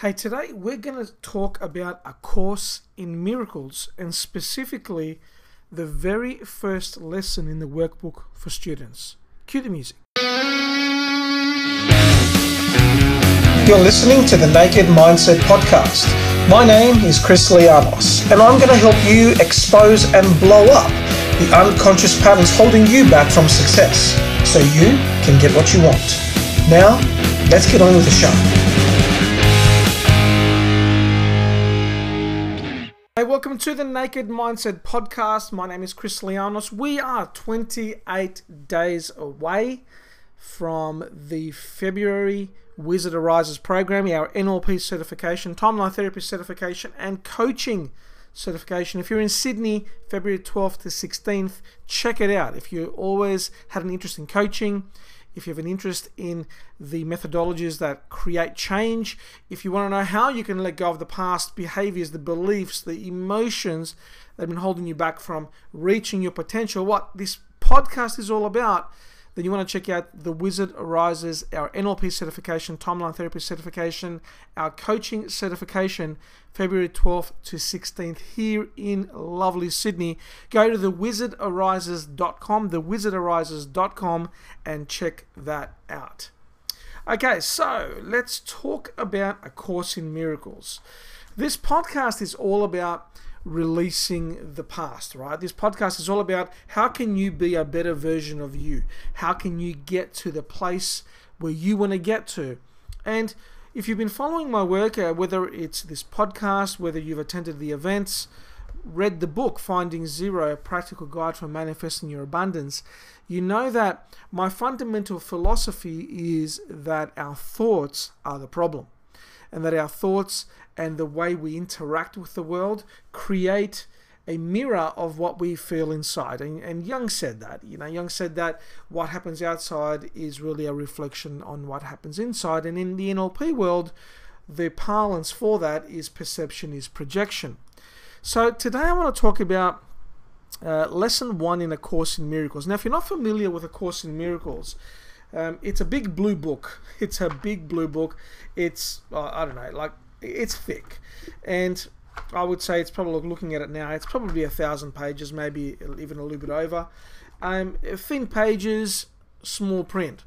Hey, today we're going to talk about a course in miracles and specifically the very first lesson in the workbook for students. Cue the music. You're listening to the Naked Mindset Podcast. My name is Chris Lianos, and I'm going to help you expose and blow up the unconscious patterns holding you back from success so you can get what you want. Now, let's get on with the show. Welcome to the Naked Mindset Podcast. My name is Chris Lianos. We are 28 days away from the February Wizard Arises program, our NLP certification, timeline therapy certification, and coaching certification. If you're in Sydney, February 12th to 16th, check it out. If you always had an interest in coaching, if you have an interest in the methodologies that create change, if you want to know how you can let go of the past behaviors, the beliefs, the emotions that have been holding you back from reaching your potential, what this podcast is all about then you want to check out The Wizard Arises, our NLP certification, timeline therapy certification, our coaching certification, February 12th to 16th here in lovely Sydney. Go to thewizardarises.com, thewizardarises.com, and check that out. Okay, so let's talk about A Course in Miracles. This podcast is all about releasing the past, right? This podcast is all about how can you be a better version of you? How can you get to the place where you want to get to? And if you've been following my work, uh, whether it's this podcast, whether you've attended the events, read the book Finding Zero, a practical guide for manifesting your abundance, you know that my fundamental philosophy is that our thoughts are the problem and that our thoughts and the way we interact with the world create a mirror of what we feel inside. And, and Jung said that. You know, Jung said that what happens outside is really a reflection on what happens inside. And in the NLP world, the parlance for that is perception is projection. So today I want to talk about uh, lesson one in A Course in Miracles. Now, if you're not familiar with A Course in Miracles, um, it's a big blue book. It's a big blue book. It's, uh, I don't know, like it's thick, and I would say it's probably looking at it now. It's probably a thousand pages, maybe even a little bit over. Um, thin pages, small print,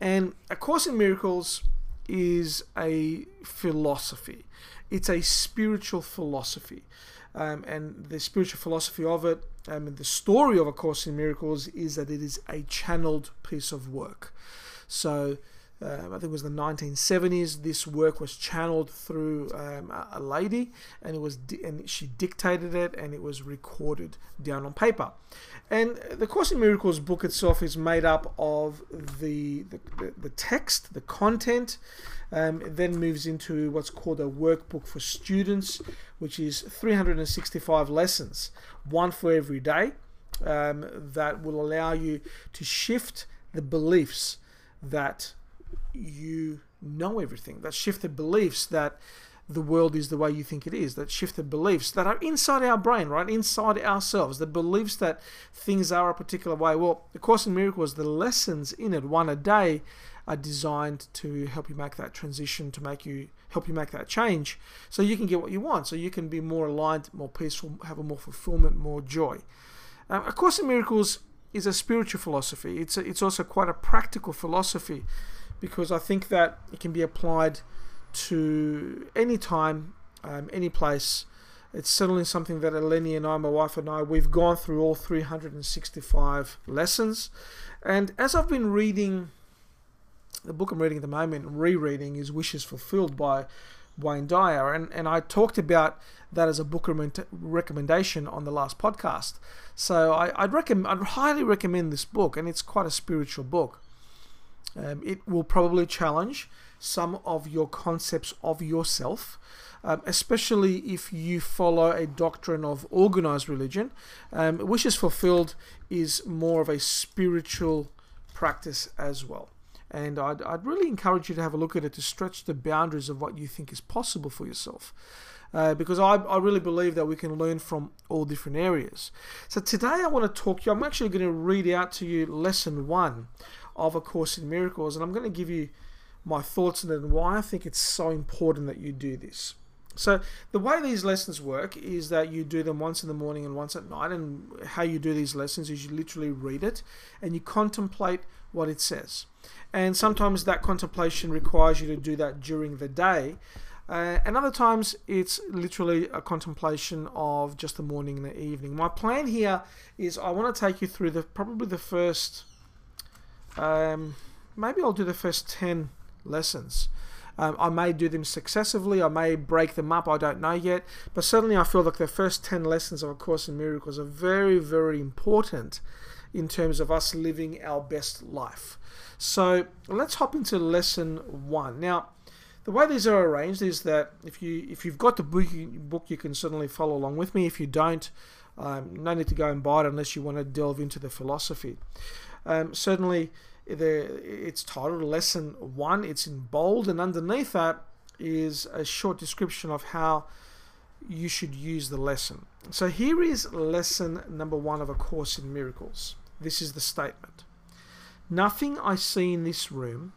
and A Course in Miracles is a philosophy. It's a spiritual philosophy, um, and the spiritual philosophy of it, um, and the story of A Course in Miracles is that it is a channeled piece of work. So um, I think it was the 1970s. This work was channeled through um, a lady, and it was and she dictated it, and it was recorded down on paper. And the Course in Miracles book itself is made up of the the, the text, the content. Um, it then moves into what's called a workbook for students, which is 365 lessons, one for every day, um, that will allow you to shift the beliefs that you know everything. That shifted beliefs that the world is the way you think it is. That shifted beliefs that are inside our brain, right? Inside ourselves. The beliefs that things are a particular way. Well, the Course in Miracles, the lessons in it, one a day, are designed to help you make that transition, to make you help you make that change, so you can get what you want. So you can be more aligned, more peaceful, have a more fulfillment, more joy. Um, a Course in Miracles is a spiritual philosophy. It's a, it's also quite a practical philosophy because I think that it can be applied to any time, um, any place. It's certainly something that Eleni and I, my wife and I, we've gone through all 365 lessons. And as I've been reading the book I'm reading at the moment, rereading, is Wishes Fulfilled by Wayne Dyer. And, and I talked about that as a book recommendation on the last podcast. So I, would recommend, I'd highly recommend this book, and it's quite a spiritual book. Um, it will probably challenge some of your concepts of yourself, um, especially if you follow a doctrine of organized religion. Um, Wishes Fulfilled is more of a spiritual practice as well. And I'd, I'd really encourage you to have a look at it to stretch the boundaries of what you think is possible for yourself. Uh, because I, I really believe that we can learn from all different areas. So today I want to talk to you, I'm actually going to read out to you lesson one of A Course in Miracles, and I'm going to give you my thoughts on it and why I think it's so important that you do this. So the way these lessons work is that you do them once in the morning and once at night. And how you do these lessons is you literally read it and you contemplate what it says. And sometimes that contemplation requires you to do that during the day. Uh, and other times it's literally a contemplation of just the morning and the evening. My plan here is I want to take you through the probably the first, um, maybe I'll do the first 10 lessons. Um, I may do them successively, I may break them up, I don't know yet. But certainly, I feel like the first 10 lessons of A Course in Miracles are very, very important in terms of us living our best life. So let's hop into lesson one. Now, the way these are arranged is that if you if you've got the book, book you can certainly follow along with me. If you don't, um, no need to go and buy it unless you want to delve into the philosophy. Um, certainly, it's titled Lesson 1. It's in bold, and underneath that is a short description of how you should use the lesson. So here is lesson number one of A Course in Miracles. This is the statement Nothing I see in this room,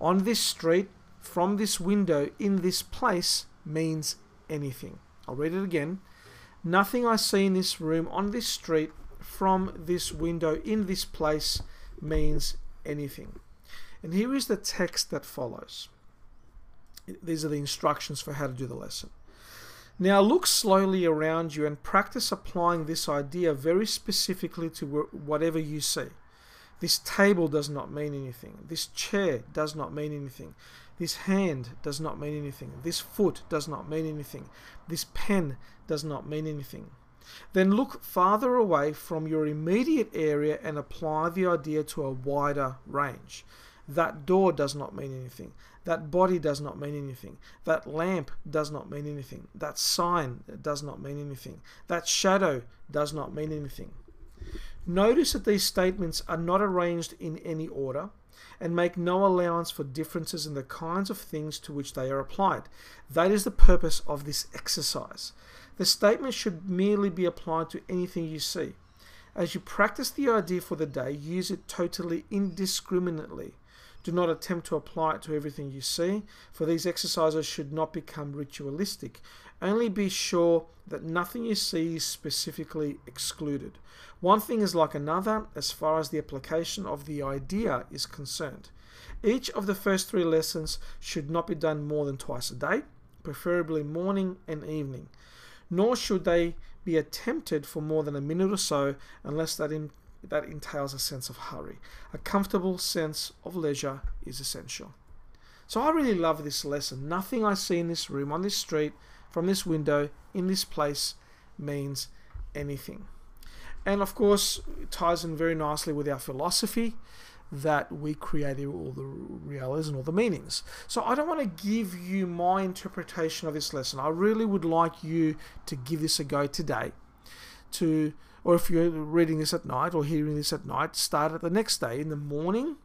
on this street, from this window, in this place means anything. I'll read it again. Nothing I see in this room, on this street, from this window, in this place means anything. And here is the text that follows. These are the instructions for how to do the lesson. Now look slowly around you and practice applying this idea very specifically to whatever you see. This table does not mean anything. This chair does not mean anything. This hand does not mean anything. This foot does not mean anything. This pen does not mean anything. Then look farther away from your immediate area and apply the idea to a wider range. That door does not mean anything. That body does not mean anything. That lamp does not mean anything. That sign does not mean anything. That shadow does not mean anything. Notice that these statements are not arranged in any order and make no allowance for differences in the kinds of things to which they are applied. That is the purpose of this exercise. The statement should merely be applied to anything you see. As you practice the idea for the day, use it totally indiscriminately. Do not attempt to apply it to everything you see, for these exercises should not become ritualistic. Only be sure that nothing you see is specifically excluded. One thing is like another as far as the application of the idea is concerned. Each of the first three lessons should not be done more than twice a day, preferably morning and evening nor should they be attempted for more than a minute or so unless that, in, that entails a sense of hurry. A comfortable sense of leisure is essential. So I really love this lesson. Nothing I see in this room, on this street, from this window, in this place means anything. And of course, it ties in very nicely with our philosophy that we created all the realities and all the meanings. So I don't want to give you my interpretation of this lesson. I really would like you to give this a go today. To or if you're reading this at night or hearing this at night, start it the next day in the morning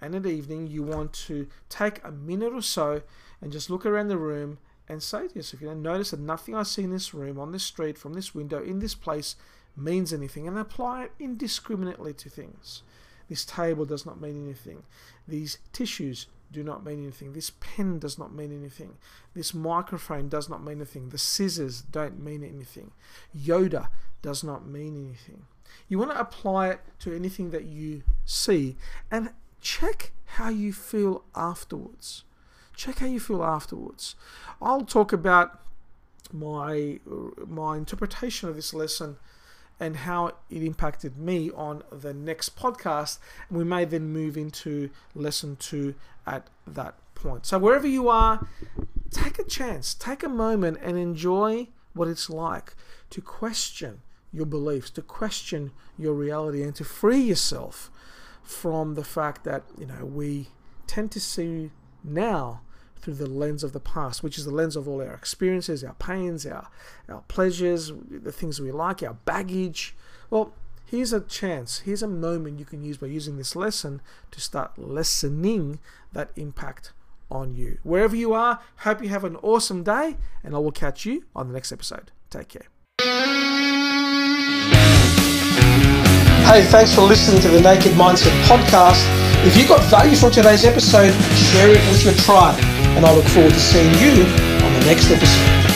and at evening. You want to take a minute or so and just look around the room and say to yourself, you know, notice that nothing I see in this room, on this street, from this window, in this place means anything, and apply it indiscriminately to things. This table does not mean anything. These tissues do not mean anything. This pen does not mean anything. This microphone does not mean anything. The scissors don't mean anything. Yoda does not mean anything. You want to apply it to anything that you see and check how you feel afterwards. Check how you feel afterwards. I'll talk about my my interpretation of this lesson and how it impacted me on the next podcast. We may then move into lesson two at that point. So, wherever you are, take a chance, take a moment, and enjoy what it's like to question your beliefs, to question your reality, and to free yourself from the fact that, you know, we tend to see now through the lens of the past, which is the lens of all our experiences, our pains, our, our pleasures, the things we like, our baggage. Well, here's a chance, here's a moment you can use by using this lesson to start lessening that impact on you. Wherever you are, hope you have an awesome day, and I will catch you on the next episode. Take care. Hey, thanks for listening to the Naked Mindset podcast. If you got value from today's episode, share it with your tribe. And I look forward to seeing you on the next episode.